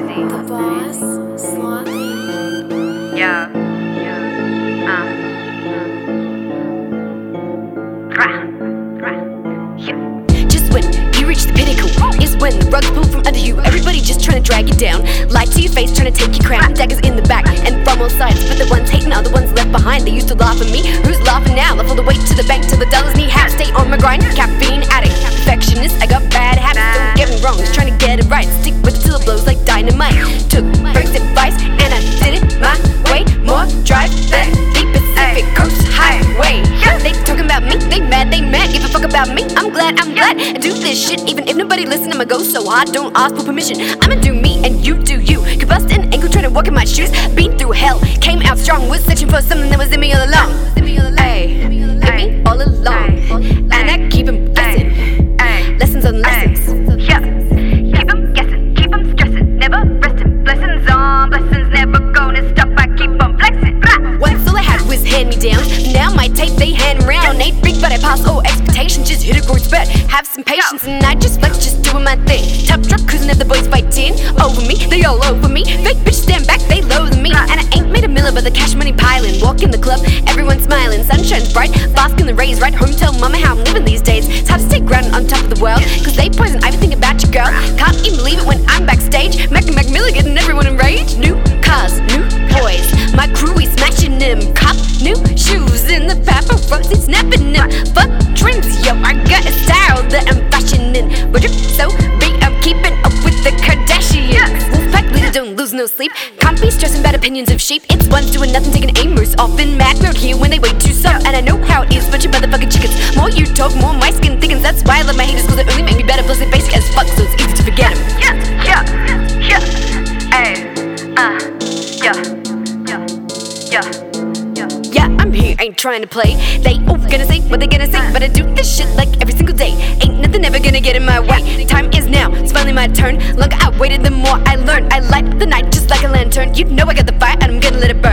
busy. The boss, sloppy. Yeah. Yeah. Uh. Just when you reach the pinnacle is when the rug's pulled from under you. Everybody just trying to drag you down. Lie to your face, trying to take your crown. Daggers in the back and from all sides. But the ones hating are the ones left behind. They used to laugh at me. Who's laughing now? Left all the way to the bank till the dollars knee half. Stay on my grind. Caffeine I do this shit even if nobody listen. I'ma go so hard. Don't ask for permission. I'ma do me and you do you. Could bust an ankle trying to walk in my shoes. Been through hell. Came out strong. Was searching for something that was in me all along. Hit a growth spurt. Have some patience, and I just flex, just doing my thing. Top truck cruising at the boys fighting over me. They all over me. Fake bitch stand back, they loathe me. And I ain't made a miller, but the cash money piling. Walk in the club, everyone smiling. Sunshine's bright, bask in the rays. Right home, tell mama how I'm living these days. It's hard to stay grounded on top of the world. Cause they poison everything about your girl. Can't even believe it when I'm backstage. Mac and Mac Miller getting in the paparazzi snapping them. Fuck trends, yo, I got a style that I'm fashioning. But you're so big, I'm keeping up with the Kardashians. Wolfpack leader, don't lose no sleep. Can't be stressing about opinions of sheep. It's ones doing nothing, taking aimers. Often mad road here when they wait too soft. And I know how it is, bunch of motherfucking chickens. More you talk, more my skin thickens. That's why I love my haters, cause they only make me better. Plus, they basic as fuck, so it's easy to forget them. Yeah, yeah, yeah. Ay. Uh. Yeah. Yeah. Yeah. Yeah. Ain't trying to play. They all gonna say what they gonna say, but I do this shit like every single day. Ain't nothing ever gonna get in my way. Time is now, it's finally my turn. Longer I waited, the more I learned. I light the night just like a lantern. You know I got the fire, and I'm gonna let it burn.